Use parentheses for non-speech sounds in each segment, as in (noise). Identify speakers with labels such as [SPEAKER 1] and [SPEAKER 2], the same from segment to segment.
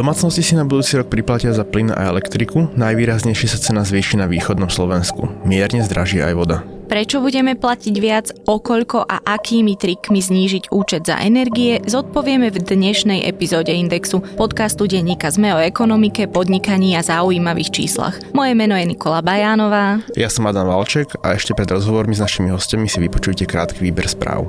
[SPEAKER 1] Domácnosti si na budúci rok priplatia za plyn a elektriku, najvýraznejšie sa cena zvýši na východnom Slovensku. Mierne zdraží aj voda.
[SPEAKER 2] Prečo budeme platiť viac, okoľko a akými trikmi znížiť účet za energie, zodpovieme v dnešnej epizóde Indexu, podcastu denníka ZME o ekonomike, podnikaní a zaujímavých číslach. Moje meno je Nikola Bajánová.
[SPEAKER 1] Ja som Adam Valček a ešte pred rozhovormi s našimi hostiami si vypočujte krátky výber správ.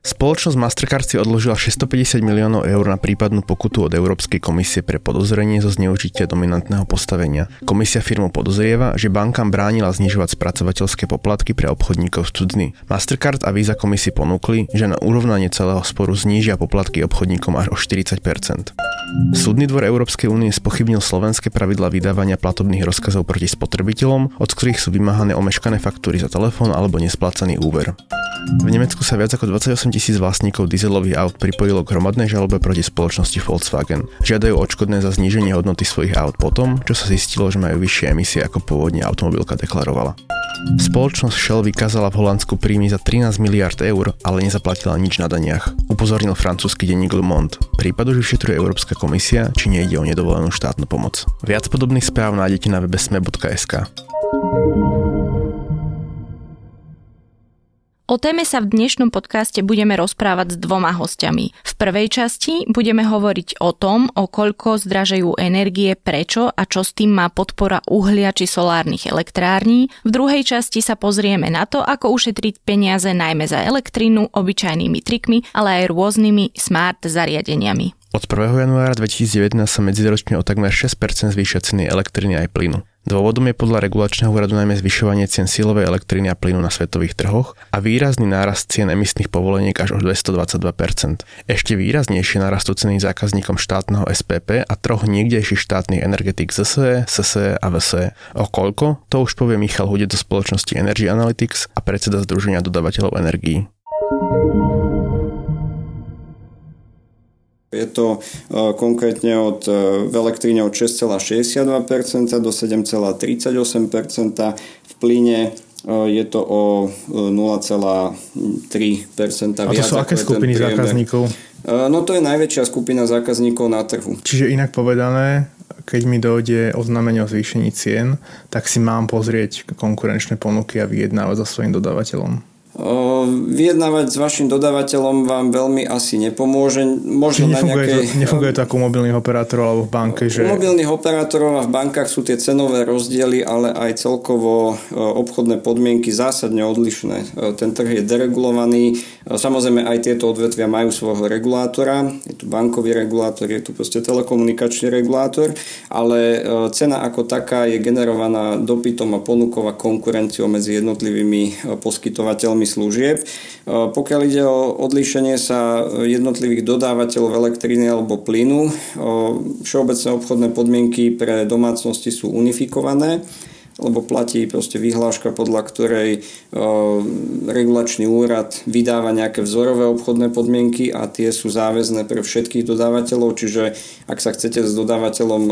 [SPEAKER 1] Spoločnosť Mastercard si odložila 650 miliónov eur na prípadnú pokutu od Európskej komisie pre podozrenie zo zneužitia dominantného postavenia. Komisia firmu podozrieva, že bankám bránila znižovať spracovateľské poplatky pre obchodníkov z cudzny. Mastercard a Visa komisii ponúkli, že na urovnanie celého sporu znížia poplatky obchodníkom až o 40% Súdny dvor Európskej únie spochybnil slovenské pravidla vydávania platobných rozkazov proti spotrebiteľom, od ktorých sú vymáhané omeškané faktúry za telefón alebo nesplácaný úver. V Nemecku sa viac ako 28 tisíc vlastníkov dieselových aut pripojilo k hromadnej žalobe proti spoločnosti Volkswagen. Žiadajú odškodné za zníženie hodnoty svojich aut potom, čo sa zistilo, že majú vyššie emisie ako pôvodne automobilka deklarovala. Spoločnosť Shell vykázala v Holandsku príjmy za 13 miliard eur, ale nezaplatila nič na daniach. Upozornil francúzsky denník Le Monde. Prípad už vyšetruje Európska komisia, či nejde o nedovolenú štátnu pomoc. Viac podobných správ nájdete na webe sme.sk.
[SPEAKER 2] O téme sa v dnešnom podcaste budeme rozprávať s dvoma hostiami. V prvej časti budeme hovoriť o tom, o koľko zdražajú energie, prečo a čo s tým má podpora uhlia či solárnych elektrární. V druhej časti sa pozrieme na to, ako ušetriť peniaze najmä za elektrínu, obyčajnými trikmi, ale aj rôznymi smart zariadeniami.
[SPEAKER 1] Od 1. januára 2019 sa medziročne o takmer 6% zvýšia ceny elektriny aj plynu. Dôvodom je podľa regulačného úradu najmä zvyšovanie cien silovej elektriny a plynu na svetových trhoch a výrazný nárast cien emisných povoleniek až o 222%. Ešte výraznejšie narastú ceny zákazníkom štátneho SPP a troch niekdejších štátnych energetik ZSE, SSE a VSE. O koľko? To už povie Michal Hude do spoločnosti Energy Analytics a predseda Združenia dodavateľov energií.
[SPEAKER 3] Je to e, konkrétne od, e, v elektríne od 6,62% do 7,38%, v plyne e, je to o 0,3%
[SPEAKER 1] A to sú aké skupiny zákazníkov?
[SPEAKER 3] No to je najväčšia skupina zákazníkov na trhu.
[SPEAKER 1] Čiže inak povedané, keď mi dojde oznámenie o zvýšení cien, tak si mám pozrieť konkurenčné ponuky a vyjednávať so svojím dodávateľom.
[SPEAKER 3] Vyjednávať s vašim dodávateľom vám veľmi asi nepomôže.
[SPEAKER 1] Možno Čiže nefunguje, nejakej, to, nefunguje to ako u mobilných operátorov alebo v banke? Že...
[SPEAKER 3] U mobilných operátorov a v bankách sú tie cenové rozdiely, ale aj celkovo obchodné podmienky zásadne odlišné. Ten trh je deregulovaný. Samozrejme aj tieto odvetvia majú svojho regulátora. Je tu bankový regulátor, je tu proste telekomunikačný regulátor, ale cena ako taká je generovaná dopytom a ponukou a konkurenciou medzi jednotlivými poskytovateľmi služieb. E, pokiaľ ide o odlíšenie sa jednotlivých dodávateľov elektriny alebo plynu, e, všeobecné obchodné podmienky pre domácnosti sú unifikované lebo platí proste vyhláška, podľa ktorej e, regulačný úrad vydáva nejaké vzorové obchodné podmienky a tie sú záväzné pre všetkých dodávateľov, čiže ak sa chcete s dodávateľom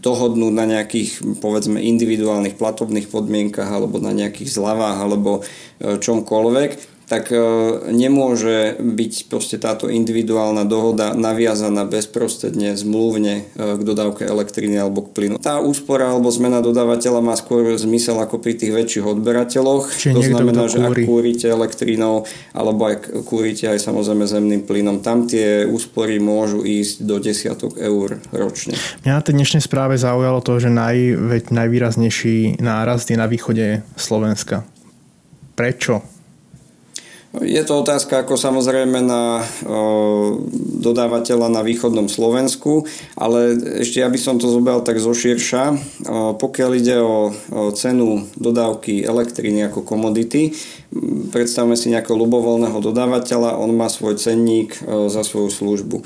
[SPEAKER 3] dohodnúť na nejakých povedzme individuálnych platobných podmienkach alebo na nejakých zľavách alebo e, čomkoľvek, tak e, nemôže byť proste táto individuálna dohoda naviazaná bezprostredne zmluvne e, k dodávke elektriny alebo k plynu. Tá úspora alebo zmena dodávateľa má skôr zmysel ako pri tých väčších odberateľoch.
[SPEAKER 1] Čiže
[SPEAKER 3] to znamená, že ak kúrite elektrínou alebo ak kúrite aj samozrejme zemným plynom, tam tie úspory môžu ísť do desiatok eur ročne.
[SPEAKER 1] Mňa na tej dnešnej správe zaujalo to, že naj, najvýraznejší nárast je na východe Slovenska. Prečo?
[SPEAKER 3] Je to otázka ako samozrejme na dodávateľa na východnom Slovensku, ale ešte ja by som to zobral tak zoširša. O, pokiaľ ide o cenu dodávky elektriny ako komodity, predstavme si nejakého ľubovoľného dodávateľa, on má svoj cenník o, za svoju službu. O,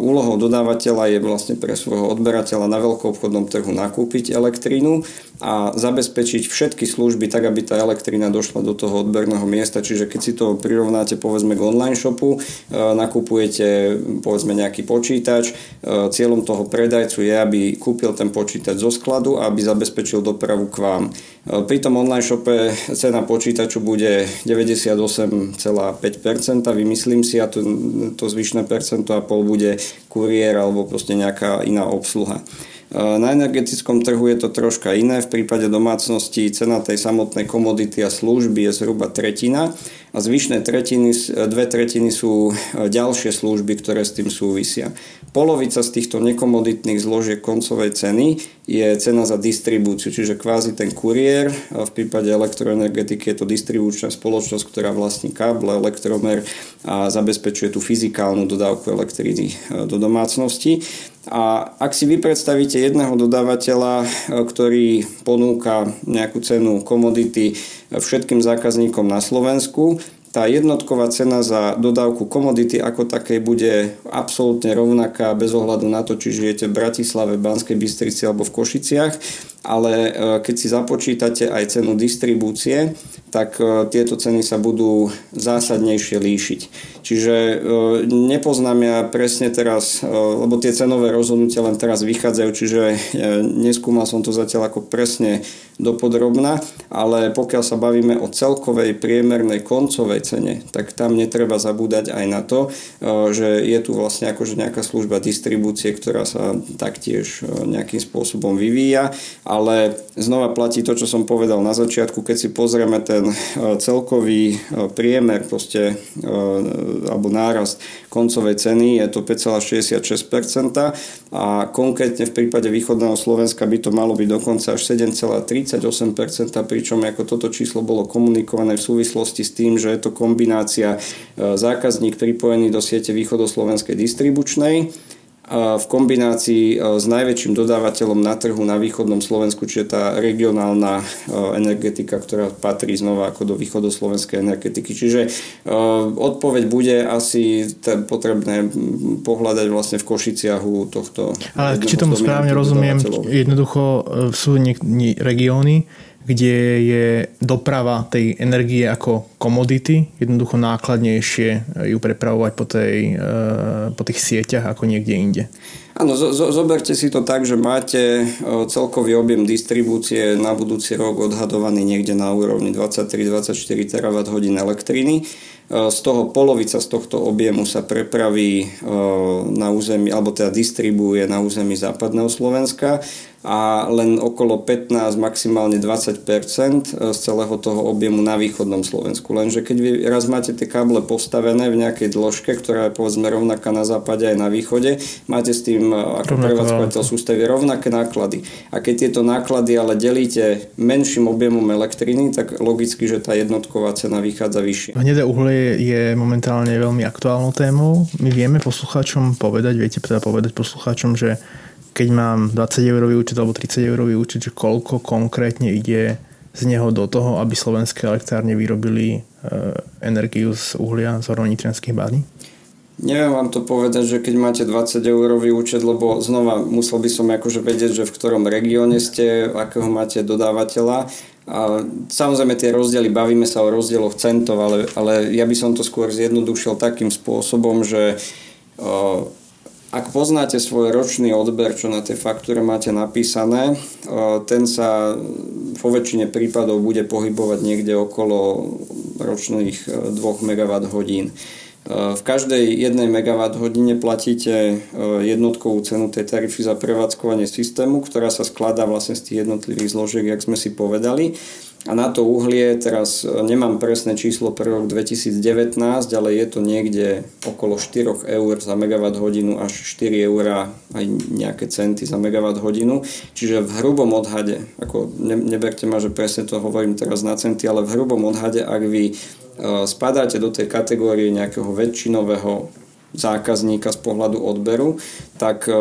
[SPEAKER 3] úlohou dodávateľa je vlastne pre svojho odberateľa na veľkoobchodnom trhu nakúpiť elektrínu a zabezpečiť všetky služby tak, aby tá elektrina došla do toho odberného miesta. Čiže keď si to prirovnáte povedzme k online shopu, e, nakupujete povedzme nejaký počítač, e, cieľom toho predajcu je, aby kúpil ten počítač zo skladu a aby zabezpečil dopravu k vám. E, pri tom online shope cena počítaču bude bude 98,5%, vymyslím si, a to, to zvyšné percento a pol bude kuriér alebo proste nejaká iná obsluha. Na energetickom trhu je to troška iné. V prípade domácnosti cena tej samotnej komodity a služby je zhruba tretina a zvyšné tretiny, dve tretiny sú ďalšie služby, ktoré s tým súvisia. Polovica z týchto nekomoditných zložiek koncovej ceny je cena za distribúciu, čiže kvázi ten kuriér, v prípade elektroenergetiky je to distribučná spoločnosť, ktorá vlastní káble, elektromer a zabezpečuje tú fyzikálnu dodávku elektriny do domácnosti. A ak si vy predstavíte jedného dodávateľa, e, ktorý ponúka nejakú cenu komodity všetkým zákazníkom na Slovensku, tá jednotková cena za dodávku komodity ako takej bude absolútne rovnaká bez ohľadu na to, či žijete v Bratislave, Banskej Bystrici alebo v Košiciach ale e, keď si započítate aj cenu distribúcie, tak e, tieto ceny sa budú zásadnejšie líšiť. Čiže e, nepoznám ja presne teraz, lebo tie cenové rozhodnutia len teraz vychádzajú, čiže neskúmal som to zatiaľ ako presne dopodrobná, ale pokiaľ sa bavíme o celkovej priemernej koncovej cene, tak tam netreba zabúdať aj na to, že je tu vlastne akože nejaká služba distribúcie, ktorá sa taktiež nejakým spôsobom vyvíja ale znova platí to, čo som povedal na začiatku, keď si pozrieme ten e, celkový e, priemer proste, e, alebo nárast koncovej ceny, je to 5,66% a konkrétne v prípade východného Slovenska by to malo byť dokonca až 7,38%, pričom ako toto číslo bolo komunikované v súvislosti s tým, že je to kombinácia zákazník pripojený do siete východoslovenskej distribučnej v kombinácii e, s najväčším dodávateľom na trhu na východnom Slovensku, čiže tá regionálna e, energetika, ktorá patrí znova ako do východoslovenskej energetiky. Čiže e, odpoveď bude asi potrebné pohľadať vlastne v Košiciach u tohto.
[SPEAKER 4] Ale či tomu správne rozumiem, jednoducho sú regióny, kde je doprava tej energie ako komodity jednoducho nákladnejšie ju prepravovať po, tej, e, po tých sieťach ako niekde inde.
[SPEAKER 3] Áno, zo, zo, zoberte si to tak, že máte celkový objem distribúcie na budúci rok odhadovaný niekde na úrovni 23-24 terawatt hodín elektriny. Z toho polovica z tohto objemu sa prepraví na území, alebo teda distribuuje na území západného Slovenska a len okolo 15, maximálne 20% z celého toho objemu na východnom Slovensku. Lenže keď vy raz máte tie káble postavené v nejakej dĺžke, ktorá je povedzme rovnaká na západe aj na východe, máte s tým ako prevádzkovateľ sústavy rovnaké náklady. A keď tieto náklady ale delíte menším objemom elektriny, tak logicky, že tá jednotková cena vychádza vyššie.
[SPEAKER 4] Hnedé uhlie je momentálne veľmi aktuálnou témou. My vieme poslucháčom povedať, viete teda povedať poslucháčom, že keď mám 20 eurový účet alebo 30 eurový účet, že koľko konkrétne ide z neho do toho, aby slovenské elektrárne vyrobili e, energiu z uhlia z hormonitrenských bázní?
[SPEAKER 3] Neviem vám to povedať, že keď máte 20 eurový účet, lebo znova musel by som akože vedieť, že v ktorom regióne ste, akého máte dodávateľa. A samozrejme tie rozdiely, bavíme sa o rozdieloch centov, ale, ale ja by som to skôr zjednodušil takým spôsobom, že ak poznáte svoj ročný odber, čo na tej faktúre máte napísané, ten sa vo väčšine prípadov bude pohybovať niekde okolo ročných 2 MWh. V každej jednej MWh platíte jednotkovú cenu tej tarify za prevádzkovanie systému, ktorá sa skladá vlastne z tých jednotlivých zložiek, jak sme si povedali. A na to uhlie teraz e, nemám presné číslo pre rok 2019, ale je to niekde okolo 4 eur za megawatt hodinu až 4 eur aj nejaké centy za megawatt hodinu. Čiže v hrubom odhade, ako ne, neberte ma, že presne to hovorím teraz na centy, ale v hrubom odhade, ak vy e, spadáte do tej kategórie nejakého väčšinového zákazníka z pohľadu odberu, tak e,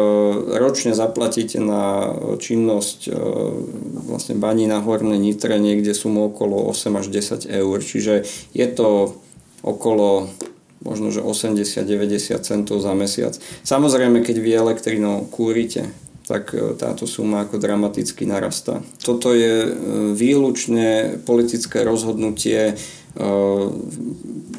[SPEAKER 3] ročne zaplatíte na činnosť e, vlastne baní na Hornej Nitre niekde sumu okolo 8 až 10 eur. Čiže je to okolo možno, že 80-90 centov za mesiac. Samozrejme, keď vy elektrinou kúrite, tak e, táto suma ako dramaticky narastá. Toto je výlučne politické rozhodnutie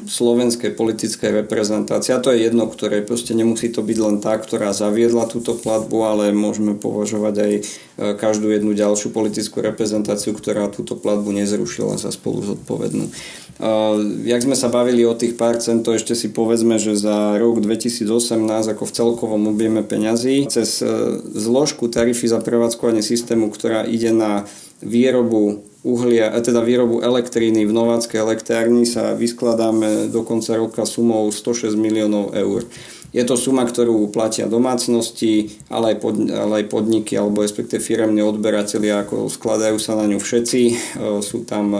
[SPEAKER 3] slovenskej politickej reprezentácie. A to je jedno, ktoré proste nemusí to byť len tá, ktorá zaviedla túto platbu, ale môžeme považovať aj e, každú jednu ďalšiu politickú reprezentáciu, ktorá túto platbu nezrušila za spolu zodpovednú. Jak sme sa bavili o tých pár centov, ešte si povedzme, že za rok 2018 ako v celkovom objeme peňazí cez e, zložku tarify za prevádzkovanie systému, ktorá ide na výrobu uhlia, e, teda výrobu elektríny v Nováckej elektrárni sa vyskladáme do konca roka sumou 106 miliónov eur. Je to suma, ktorú platia domácnosti, ale aj, pod, ale aj podniky alebo respektive firemní odberatelia, ako skladajú sa na ňu všetci. E, sú tam e,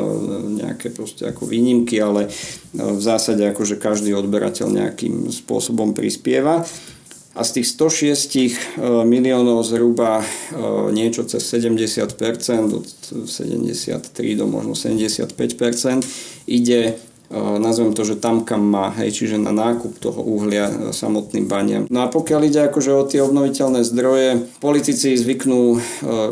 [SPEAKER 3] nejaké proste ako výnimky, ale v zásade akože každý odberateľ nejakým spôsobom prispieva. A z tých 106 miliónov zhruba niečo cez 70%, od 73 do možno 75% ide nazvem to, že tam kam má, hej, čiže na nákup toho uhlia e, samotným baniam. No a pokiaľ ide akože o tie obnoviteľné zdroje, politici zvyknú e,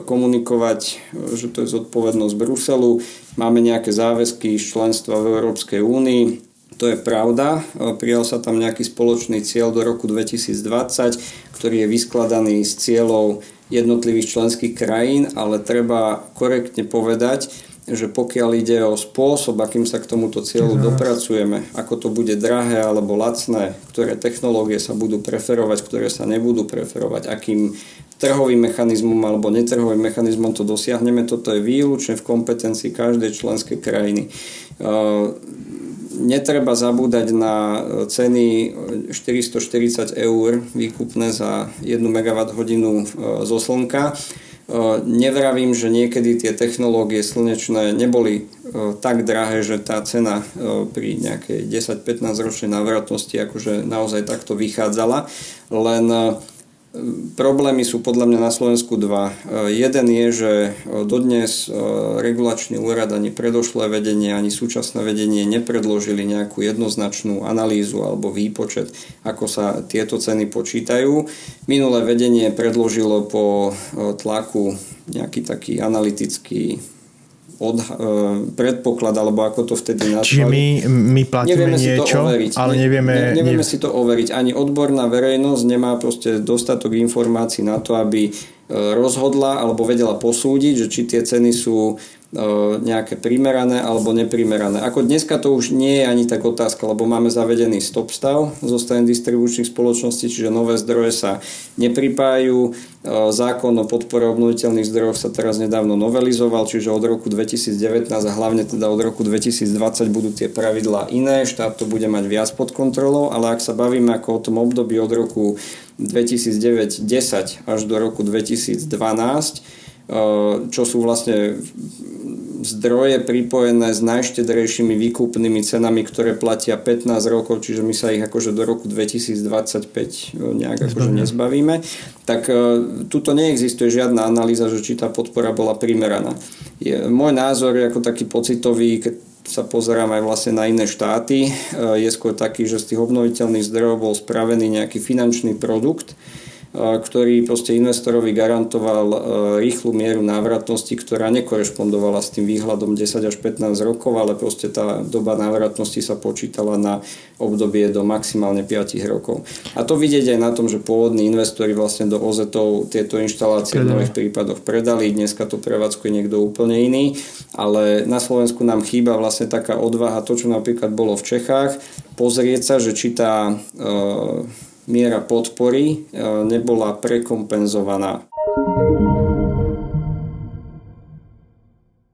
[SPEAKER 3] komunikovať, e, že to je zodpovednosť Bruselu, máme nejaké záväzky z členstva v Európskej únii, to je pravda, prijal sa tam nejaký spoločný cieľ do roku 2020, ktorý je vyskladaný z cieľov jednotlivých členských krajín, ale treba korektne povedať, že pokiaľ ide o spôsob, akým sa k tomuto cieľu dopracujeme, ako to bude drahé alebo lacné, ktoré technológie sa budú preferovať, ktoré sa nebudú preferovať, akým trhovým mechanizmom alebo netrhovým mechanizmom to dosiahneme, toto je výlučne v kompetencii každej členskej krajiny. Netreba zabúdať na ceny 440 eur výkupné za 1 MWh zo slnka. Nevravím, že niekedy tie technológie slnečné neboli tak drahé, že tá cena pri nejakej 10-15 ročnej návratnosti akože naozaj takto vychádzala, len Problémy sú podľa mňa na Slovensku dva. Jeden je, že dodnes regulačný úrad ani predošlé vedenie, ani súčasné vedenie nepredložili nejakú jednoznačnú analýzu alebo výpočet, ako sa tieto ceny počítajú. Minulé vedenie predložilo po tlaku nejaký taký analytický od, uh, predpoklad, alebo ako to vtedy nazvali.
[SPEAKER 4] Čiže my, my platíme nevieme niečo, overiť. ale nevieme...
[SPEAKER 3] Ne, nevieme ne... si to overiť. Ani odborná verejnosť nemá proste dostatok informácií na to, aby rozhodla alebo vedela posúdiť, že či tie ceny sú nejaké primerané alebo neprimerané. Ako dneska to už nie je ani tak otázka, lebo máme zavedený stop stav zo strany distribučných spoločností, čiže nové zdroje sa nepripájajú. Zákon o podpore obnoviteľných zdrojov sa teraz nedávno novelizoval, čiže od roku 2019 a hlavne teda od roku 2020 budú tie pravidlá iné, štát to bude mať viac pod kontrolou, ale ak sa bavíme ako o tom období od roku 2009-10 až do roku 2012, čo sú vlastne zdroje pripojené s najštedrejšími výkupnými cenami, ktoré platia 15 rokov, čiže my sa ich akože do roku 2025 e, nejak akože nezbavíme, tak e, tuto neexistuje žiadna analýza, že či tá podpora bola primeraná. Je, môj názor je ako taký pocitový, keď sa pozerám aj vlastne na iné štáty, e, je skôr taký, že z tých obnoviteľných zdrojov bol spravený nejaký finančný produkt, ktorý proste investorovi garantoval e, rýchlu mieru návratnosti, ktorá nekorešpondovala s tým výhľadom 10 až 15 rokov, ale proste tá doba návratnosti sa počítala na obdobie do maximálne 5 rokov. A to vidieť aj na tom, že pôvodní investori vlastne do OZ-ov tieto inštalácie v mnohých prípadoch predali, dneska to prevádzkuje niekto úplne iný, ale na Slovensku nám chýba vlastne taká odvaha, to čo napríklad bolo v Čechách, pozrieť sa, že či tá e, miera podpory e, nebola prekompenzovaná.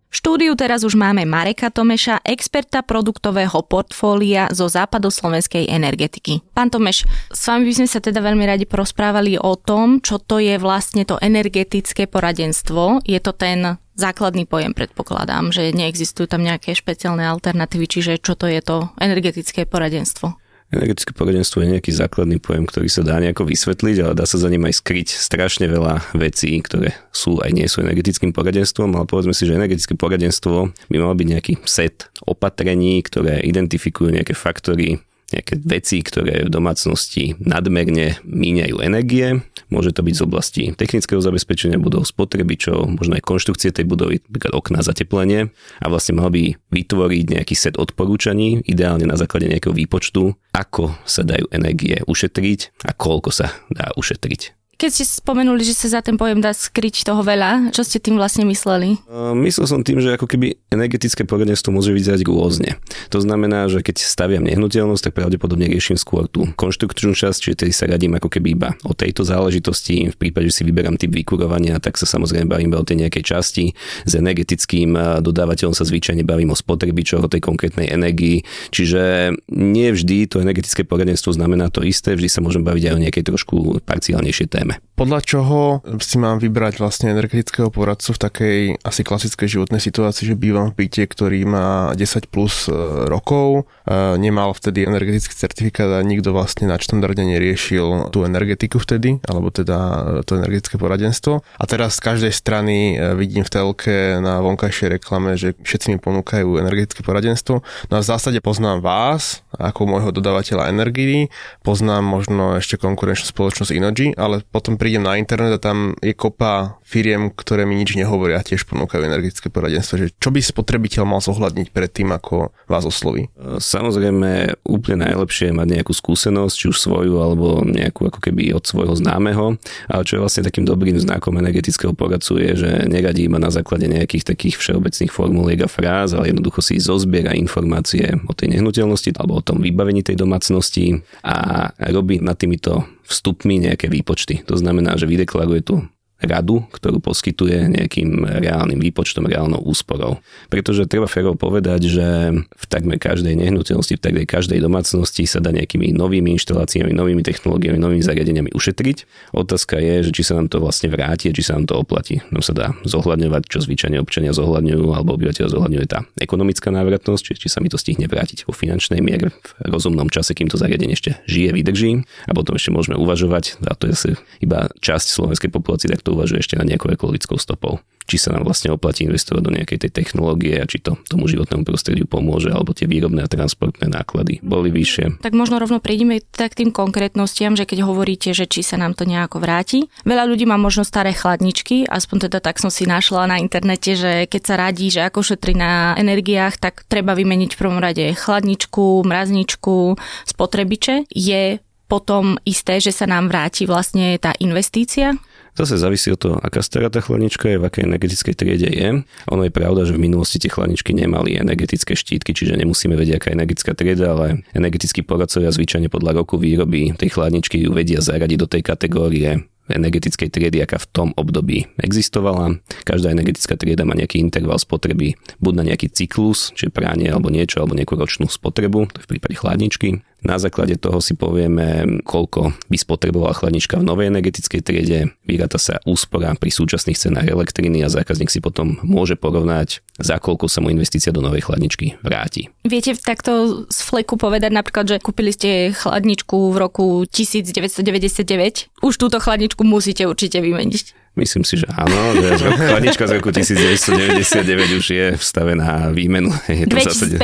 [SPEAKER 2] Štúdiu teraz už máme Mareka Tomeša, experta produktového portfólia zo západoslovenskej energetiky. Pán Tomeš, s vami by sme sa teda veľmi radi porozprávali o tom, čo to je vlastne to energetické poradenstvo. Je to ten základný pojem, predpokladám, že neexistujú tam nejaké špeciálne alternatívy, čiže čo to je to energetické poradenstvo?
[SPEAKER 5] Energetické poradenstvo je nejaký základný pojem, ktorý sa dá nejako vysvetliť, ale dá sa za ním aj skryť strašne veľa vecí, ktoré sú aj nie sú energetickým poradenstvom, ale povedzme si, že energetické poradenstvo by malo byť nejaký set opatrení, ktoré identifikujú nejaké faktory nejaké veci, ktoré v domácnosti nadmerne míňajú energie. Môže to byť z oblasti technického zabezpečenia budov, spotrebičov, možno aj konštrukcie tej budovy, napríklad okná, zateplenie. A vlastne mal by vytvoriť nejaký set odporúčaní, ideálne na základe nejakého výpočtu, ako sa dajú energie ušetriť a koľko sa dá ušetriť.
[SPEAKER 2] Keď ste spomenuli, že sa za ten pojem dá skryť toho veľa, čo ste tým vlastne mysleli?
[SPEAKER 5] Myslel som tým, že ako keby energetické poradenstvo môže vyzerať rôzne. To znamená, že keď staviam nehnuteľnosť, tak pravdepodobne riešim skôr tú konštrukčnú časť, čiže tedy sa radím ako keby iba o tejto záležitosti. V prípade, že si vyberám typ vykurovania, tak sa samozrejme bavím o tej nejakej časti. S energetickým dodávateľom sa zvyčajne bavím o spotrebičoch, o tej konkrétnej energii. Čiže nie vždy to energetické poradenstvo znamená to isté, vždy sa môžem baviť aj o nejakej trošku parciálnejšej téme téme.
[SPEAKER 1] Podľa čoho si mám vybrať vlastne energetického poradcu v takej asi klasickej životnej situácii, že bývam v byte, ktorý má 10 plus e, rokov, e, nemal vtedy energetický certifikát a nikto vlastne na štandarde neriešil tú energetiku vtedy, alebo teda e, to energetické poradenstvo. A teraz z každej strany vidím v telke na vonkajšej reklame, že všetci mi ponúkajú energetické poradenstvo. No a v zásade poznám vás ako môjho dodávateľa energii, poznám možno ešte konkurenčnú spoločnosť Inogy, ale potom prídem na internet a tam je kopa firiem, ktoré mi nič nehovoria, tiež ponúkajú energetické poradenstvo. Že čo by spotrebiteľ mal zohľadniť pred tým, ako vás osloví?
[SPEAKER 5] Samozrejme, úplne najlepšie je mať nejakú skúsenosť, či už svoju, alebo nejakú ako keby od svojho známeho. Ale čo je vlastne takým dobrým znakom energetického poradcu je, že neradí iba na základe nejakých takých všeobecných formuliek a fráz, ale jednoducho si zozbiera informácie o tej nehnuteľnosti alebo o tom vybavení tej domácnosti a robí nad týmito vstupmi nejaké výpočty. To znamená, že vydeklaruje tu radu, ktorú poskytuje nejakým reálnym výpočtom, reálnou úsporou. Pretože treba férovo povedať, že v takmer každej nehnuteľnosti, v takmer každej domácnosti sa dá nejakými novými inštaláciami, novými technológiami, novými zariadeniami ušetriť. Otázka je, že či sa nám to vlastne vráti, či sa nám to oplatí. No sa dá zohľadňovať, čo zvyčajne občania zohľadňujú, alebo obyvateľ zohľadňuje tá ekonomická návratnosť, či, či sa mi to stihne vrátiť vo finančnej miere v rozumnom čase, kým to zariadenie ešte žije, vydrží. A potom ešte môžeme uvažovať, a to je asi iba časť slovenskej populácie, tak to uvažuje ešte na nejakou ekologickou stopou. Či sa nám vlastne oplatí investovať do nejakej tej technológie a či to tomu životnému prostrediu pomôže, alebo tie výrobné a transportné náklady boli vyššie.
[SPEAKER 2] Tak možno rovno prejdeme tak tým konkrétnostiam, že keď hovoríte, že či sa nám to nejako vráti. Veľa ľudí má možno staré chladničky, aspoň teda tak som si našla na internete, že keď sa radí, že ako šetrí na energiách, tak treba vymeniť v prvom rade chladničku, mrazničku, spotrebiče. Je potom isté, že sa nám vráti vlastne tá investícia?
[SPEAKER 5] Zase závisí od toho, aká stará tá chladnička je, v akej energetickej triede je. Ono je pravda, že v minulosti tie chladničky nemali energetické štítky, čiže nemusíme vedieť, aká je energetická trieda, ale energetickí poradcovia zvyčajne podľa roku výroby tej chladničky ju vedia zaradiť do tej kategórie energetickej triedy, aká v tom období existovala. Každá energetická trieda má nejaký interval spotreby, buď na nejaký cyklus, čiže pránie alebo niečo, alebo nejakú ročnú spotrebu, to je v prípade chladničky, na základe toho si povieme, koľko by spotrebovala chladnička v novej energetickej triede, vyráta sa úspora pri súčasných cenách elektriny a zákazník si potom môže porovnať, za koľko sa mu investícia do novej chladničky vráti.
[SPEAKER 2] Viete takto z fleku povedať napríklad, že kúpili ste chladničku v roku 1999, už túto chladničku musíte určite vymeniť.
[SPEAKER 5] Myslím si, že áno, že chladnička z roku 1999 už je vstavená výmenu.
[SPEAKER 2] Je to 2005?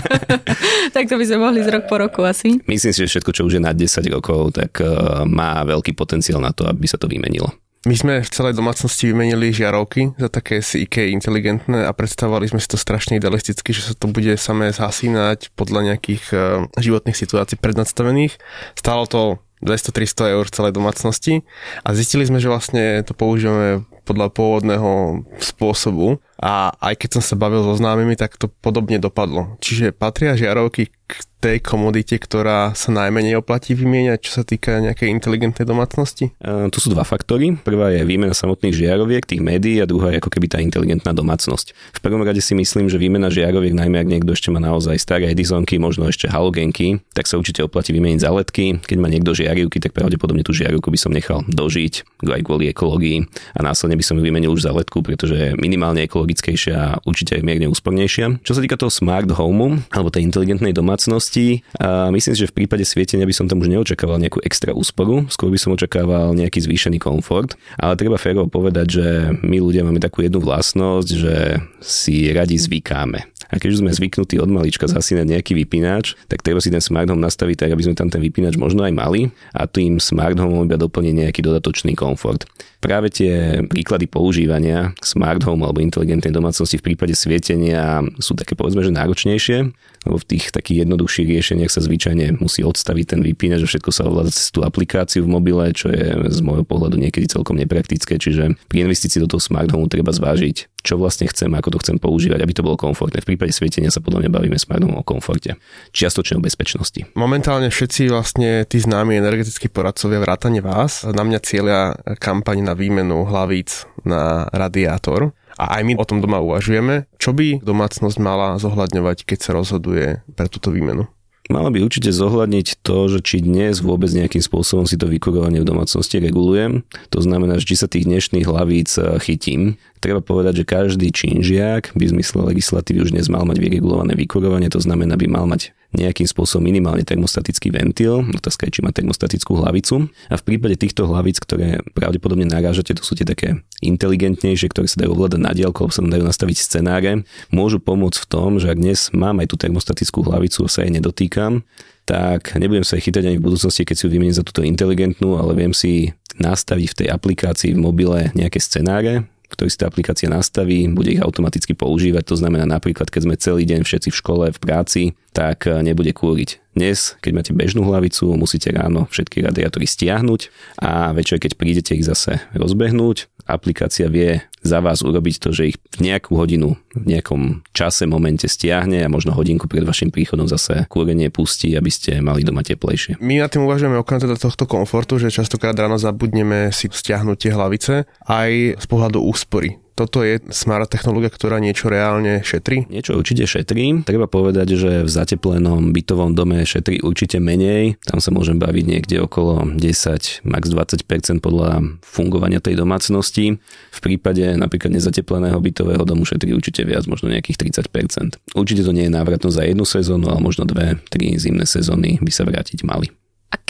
[SPEAKER 2] (laughs) tak to by sme mohli z rok po roku asi.
[SPEAKER 5] Myslím si, že všetko, čo už je na 10 rokov, tak uh, má veľký potenciál na to, aby sa to vymenilo.
[SPEAKER 1] My sme v celej domácnosti vymenili žiarovky za také IK inteligentné a predstavovali sme si to strašne idealisticky, že sa to bude samé zhasínať podľa nejakých uh, životných situácií prednastavených. Stálo to 200-300 eur celej domácnosti a zistili sme, že vlastne to používame podľa pôvodného spôsobu a aj keď som sa bavil so známymi, tak to podobne dopadlo. Čiže patria žiarovky k tej komodite, ktorá sa najmenej oplatí vymieňať, čo sa týka nejakej inteligentnej domácnosti?
[SPEAKER 5] Uh, tu sú dva faktory. Prvá je výmena samotných žiaroviek, tých médií a druhá je ako keby tá inteligentná domácnosť. V prvom rade si myslím, že výmena žiaroviek, najmä ak niekto ešte má naozaj staré Edisonky, možno ešte halogenky, tak sa určite oplatí vymeniť za letky. Keď má niekto žiarivky, tak pravdepodobne tú žiarivku by som nechal dožiť aj kvôli ekológii a následne by som ju vymenil už za letku, pretože je minimálne ekologickejšia a určite aj mierne úspornejšia. Čo sa týka toho smart home alebo tej inteligentnej domácnosti, domácností. A myslím si, že v prípade svietenia by som tam už neočakával nejakú extra úsporu, skôr by som očakával nejaký zvýšený komfort. Ale treba férovo povedať, že my ľudia máme takú jednu vlastnosť, že si radi zvykáme. A keď sme zvyknutí od malička zasínať nejaký vypínač, tak treba si ten smart home nastaviť tak, aby sme tam ten vypínač možno aj mali a tým smart home iba doplniť nejaký dodatočný komfort. Práve tie príklady používania smart home alebo inteligentnej domácnosti v prípade svietenia sú také povedzme, že náročnejšie, lebo v tých takých jednoduchších riešeniach sa zvyčajne musí odstaviť ten vypínač, že všetko sa ovláda cez tú aplikáciu v mobile, čo je z môjho pohľadu niekedy celkom nepraktické, čiže pri investícii do toho smart home treba zvážiť, čo vlastne chcem, ako to chcem používať, aby to bolo komfortné. V prípade svietenia sa podľa mňa bavíme smart home o komforte, čiastočne o bezpečnosti.
[SPEAKER 1] Momentálne všetci vlastne tí známi energetickí poradcovia vrátane vás na mňa cieľia kampaň na výmenu hlavíc na radiátor. A aj my o tom doma uvažujeme, čo by domácnosť mala zohľadňovať, keď sa rozhoduje pre túto výmenu.
[SPEAKER 5] Mala by určite zohľadniť to, že či dnes vôbec nejakým spôsobom si to vykurovanie v domácnosti regulujem. To znamená, že či sa tých dnešných hlavíc eh, chytím. Treba povedať, že každý činžiak by v zmysle legislatívy už dnes mal mať vyregulované vykurovanie, to znamená, by mal mať nejakým spôsobom minimálne termostatický ventil, otázka je, či má termostatickú hlavicu. A v prípade týchto hlavic, ktoré pravdepodobne narážate, to sú tie také inteligentnejšie, ktoré sa dajú ovládať na diálku, sa dajú nastaviť scenáre, môžu pomôcť v tom, že ak dnes mám aj tú termostatickú hlavicu, sa jej nedotýkam, tak nebudem sa chytať ani v budúcnosti, keď si ju vymením za túto inteligentnú, ale viem si nastaviť v tej aplikácii v mobile nejaké scenáre, ktorý si tá aplikácia nastaví, bude ich automaticky používať. To znamená napríklad, keď sme celý deň všetci v škole, v práci, tak eh, nebude kúriť. Dnes, keď máte bežnú hlavicu, musíte ráno všetky radiátory stiahnuť a večer, keď prídete ich zase rozbehnúť, aplikácia vie za vás urobiť to, že ich v nejakú hodinu, v nejakom čase, momente stiahne a možno hodinku pred vašim príchodom zase kúrenie pustí, aby ste mali doma teplejšie.
[SPEAKER 1] My na tým uvažujeme okrem teda tohto komfortu, že častokrát ráno zabudneme si stiahnuť tie hlavice aj z pohľadu úspory toto je smart technológia, ktorá niečo reálne šetrí?
[SPEAKER 5] Niečo určite šetrí. Treba povedať, že v zateplenom bytovom dome šetrí určite menej. Tam sa môžem baviť niekde okolo 10, max 20% podľa fungovania tej domácnosti. V prípade napríklad nezatepleného bytového domu šetrí určite viac, možno nejakých 30%. Určite to nie je návratnosť za jednu sezónu, ale možno dve, tri zimné sezóny by sa vrátiť mali.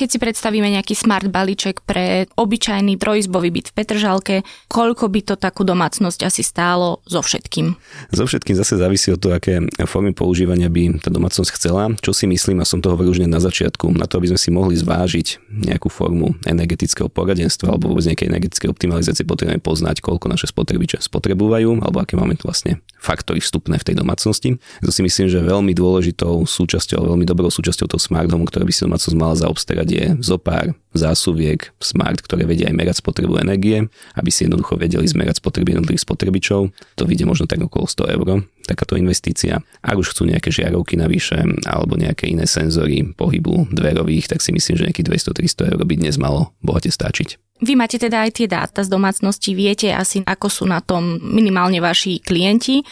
[SPEAKER 2] Keď si predstavíme nejaký smart balíček pre obyčajný trojizbový byt v Petržalke, koľko by to takú domácnosť asi stálo so všetkým?
[SPEAKER 5] So všetkým zase závisí od toho, aké formy používania by tá domácnosť chcela. Čo si myslím, a som to hovoril už na začiatku, na to, aby sme si mohli zvážiť nejakú formu energetického poradenstva alebo vôbec nejakej energetickej optimalizácie, potrebujeme poznať, koľko naše spotrebiče spotrebujú alebo aké máme vlastne faktory vstupné v tej domácnosti. To si myslím, že veľmi dôležitou súčasťou, veľmi dobrou súčasťou toho smart home, ktoré by si domácnosť mala zaobstarať, je zopár zásuviek smart, ktoré vedia aj merať spotrebu energie, aby si jednoducho vedeli zmerať spotreby jednotlivých spotrebičov. To vyjde možno tak okolo 100 eur, takáto investícia. Ak už chcú nejaké žiarovky navyše alebo nejaké iné senzory pohybu dverových, tak si myslím, že nejakých 200-300 eur by dnes malo bohate stačiť.
[SPEAKER 2] Vy máte teda aj tie dáta z domácnosti, viete asi, ako sú na tom minimálne vaši klienti. E,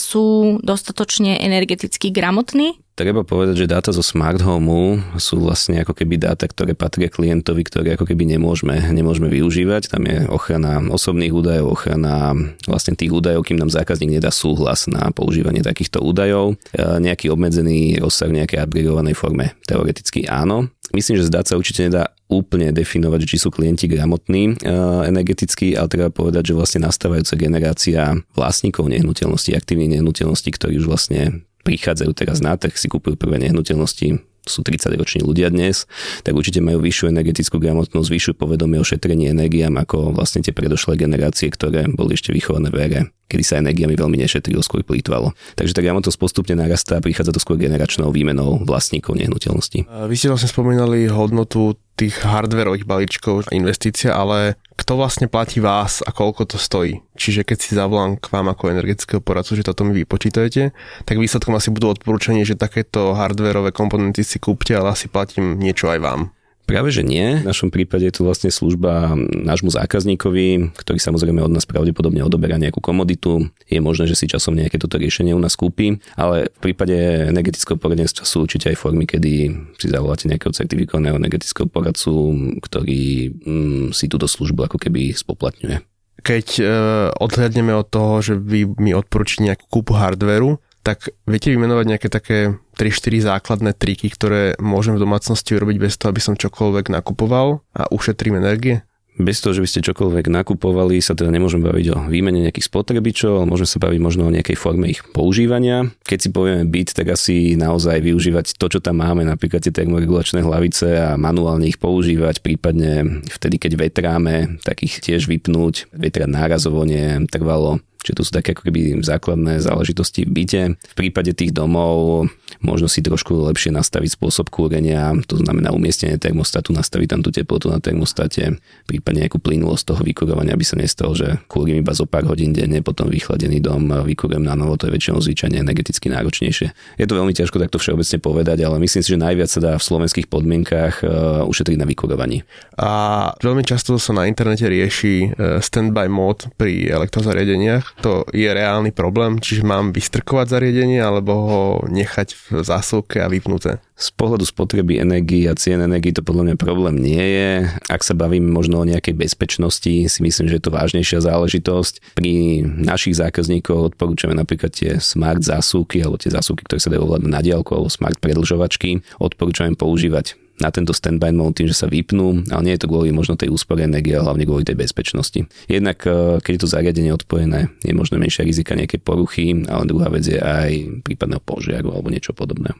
[SPEAKER 2] sú dostatočne energeticky gramotní?
[SPEAKER 5] Treba povedať, že dáta zo smart home sú vlastne ako keby dáta, ktoré patria klientovi, ktoré ako keby nemôžeme, nemôžeme využívať. Tam je ochrana osobných údajov, ochrana vlastne tých údajov, kým nám zákazník nedá súhlas na používanie takýchto údajov. E, nejaký obmedzený rozsah v nejakej upgradeovanej forme teoreticky áno. Myslím, že zdať sa určite nedá úplne definovať, či sú klienti gramotní e, energeticky, ale treba povedať, že vlastne nastávajúca generácia vlastníkov nehnuteľností, aktívnych nehnuteľností, ktorí už vlastne prichádzajú teraz na trh, si kúpujú prvé nehnuteľnosti, sú 30-roční ľudia dnes, tak určite majú vyššiu energetickú gramotnosť, vyššiu povedomie o šetrení energiám ako vlastne tie predošlé generácie, ktoré boli ešte vychované v ére, kedy sa energiami veľmi nešetrilo, skôr plýtvalo. Takže tá gramotnosť postupne narastá prichádza to skôr generačnou výmenou vlastníkov nehnuteľnosti.
[SPEAKER 1] Vy ste vlastne spomínali hodnotu tých hardwareových balíčkov investícia, ale kto vlastne platí vás a koľko to stojí. Čiže keď si zavolám k vám ako energetického poradcu, že toto mi vypočítajete, tak výsledkom asi budú odporúčanie, že takéto hardwareové komponenty si kúpte, ale asi platím niečo aj vám.
[SPEAKER 5] Práve že nie. V našom prípade je to vlastne služba nášmu zákazníkovi, ktorý samozrejme od nás pravdepodobne odoberá nejakú komoditu. Je možné, že si časom nejaké toto riešenie u nás kúpi, ale v prípade energetického poradenstva sú určite aj formy, kedy si zavoláte nejakého certifikovaného energetického poradcu, ktorý mm, si túto službu ako keby spoplatňuje.
[SPEAKER 1] Keď e, odhľadneme od toho, že vy mi odporúčite nejakú kúpu hardveru, tak viete vymenovať nejaké také 3-4 základné triky, ktoré môžem v domácnosti urobiť bez toho, aby som čokoľvek nakupoval a ušetrím energie?
[SPEAKER 5] Bez toho, že by ste čokoľvek nakupovali, sa teda nemôžem baviť o výmene nejakých spotrebičov, ale môžeme sa baviť možno o nejakej forme ich používania. Keď si povieme byt, tak asi naozaj využívať to, čo tam máme, napríklad tie termoregulačné hlavice a manuálne ich používať, prípadne vtedy, keď vetráme, tak ich tiež vypnúť, vetrať nárazovo nie trvalo Čiže to sú také ako keby základné záležitosti v byte. V prípade tých domov možno si trošku lepšie nastaviť spôsob kúrenia, to znamená umiestnenie termostatu, nastaviť tam tú teplotu na termostate, prípadne nejakú plynulosť toho vykurovania, aby sa nestalo, že kúrim iba zo pár hodín denne, potom vychladený dom vykurujem na novo, to je väčšinou zvyčajne energeticky náročnejšie. Je to veľmi ťažko takto všeobecne povedať, ale myslím si, že najviac sa dá v slovenských podmienkách e, ušetriť na vykurovaní.
[SPEAKER 1] A veľmi často sa na internete rieši e, standby mod pri elektrozariadeniach to je reálny problém, čiže mám vystrkovať zariadenie alebo ho nechať v zásuvke a vypnuté.
[SPEAKER 5] Z pohľadu spotreby energii a cien energii to podľa mňa problém nie je. Ak sa bavím možno o nejakej bezpečnosti, si myslím, že je to vážnejšia záležitosť. Pri našich zákazníkoch odporúčame napríklad tie smart zásuvky alebo tie zásuvky, ktoré sa dajú ovládať na diálku alebo smart predlžovačky. Odporúčame používať na tento standby mode tým, že sa vypnú, ale nie je to kvôli možno tej úspore energie, ale hlavne kvôli tej bezpečnosti. Jednak, e, keď je to zariadenie odpojené, je možno menšia rizika nejaké poruchy, ale druhá vec je aj prípadného požiaru alebo niečo podobné.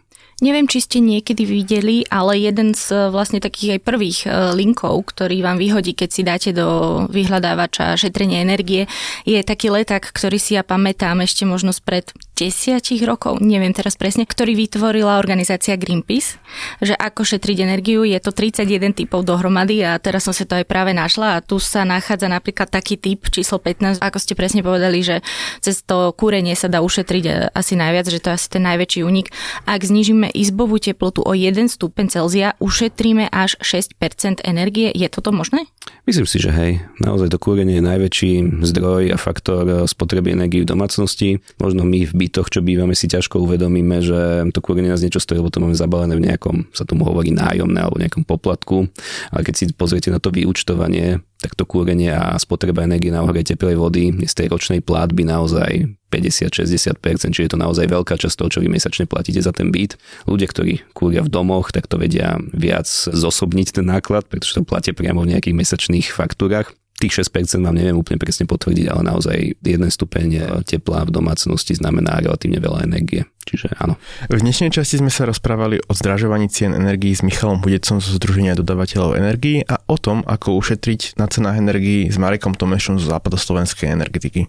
[SPEAKER 2] Neviem, či ste niekedy videli, ale jeden z e, vlastne takých aj prvých e, linkov, ktorý vám vyhodí, keď si dáte do vyhľadávača šetrenie energie, je taký leták, ktorý si ja pamätám ešte možno spred desiatich rokov, neviem teraz presne, ktorý vytvorila organizácia Greenpeace, že ako šetriť energiu, je to 31 typov dohromady a teraz som sa to aj práve našla a tu sa nachádza napríklad taký typ číslo 15, ako ste presne povedali, že cez to kúrenie sa dá ušetriť e, asi najviac, že to je asi ten najväčší únik. Ak znižíme izbovú teplotu o 1 stupeň Celzia, ušetríme až 6% energie. Je toto možné?
[SPEAKER 5] Myslím si, že hej. Naozaj to kúrenie je najväčší zdroj a faktor spotreby energie v domácnosti. Možno my v bytoch, čo bývame, si ťažko uvedomíme, že to kúrenie nás niečo stojí, lebo to máme zabalené v nejakom, sa tomu hovorí nájomné alebo nejakom poplatku. Ale keď si pozriete na to vyúčtovanie, tak to kúrenie a spotreba energie na ohre teplej vody je z tej ročnej platby naozaj 50-60%, čiže je to naozaj veľká časť toho, čo vy mesačne platíte za ten byt. Ľudia, ktorí kúria v domoch, tak to vedia viac zosobniť ten náklad, pretože to platia priamo v nejakých mesačných faktúrach tých 6% vám neviem úplne presne potvrdiť, ale naozaj jeden stupeň tepla v domácnosti znamená relatívne veľa energie. Čiže áno.
[SPEAKER 1] V dnešnej časti sme sa rozprávali o zdražovaní cien energií s Michalom Hudecom zo Združenia dodavateľov energií a o tom, ako ušetriť na cenách energií s Marekom Tomešom zo západoslovenskej energetiky.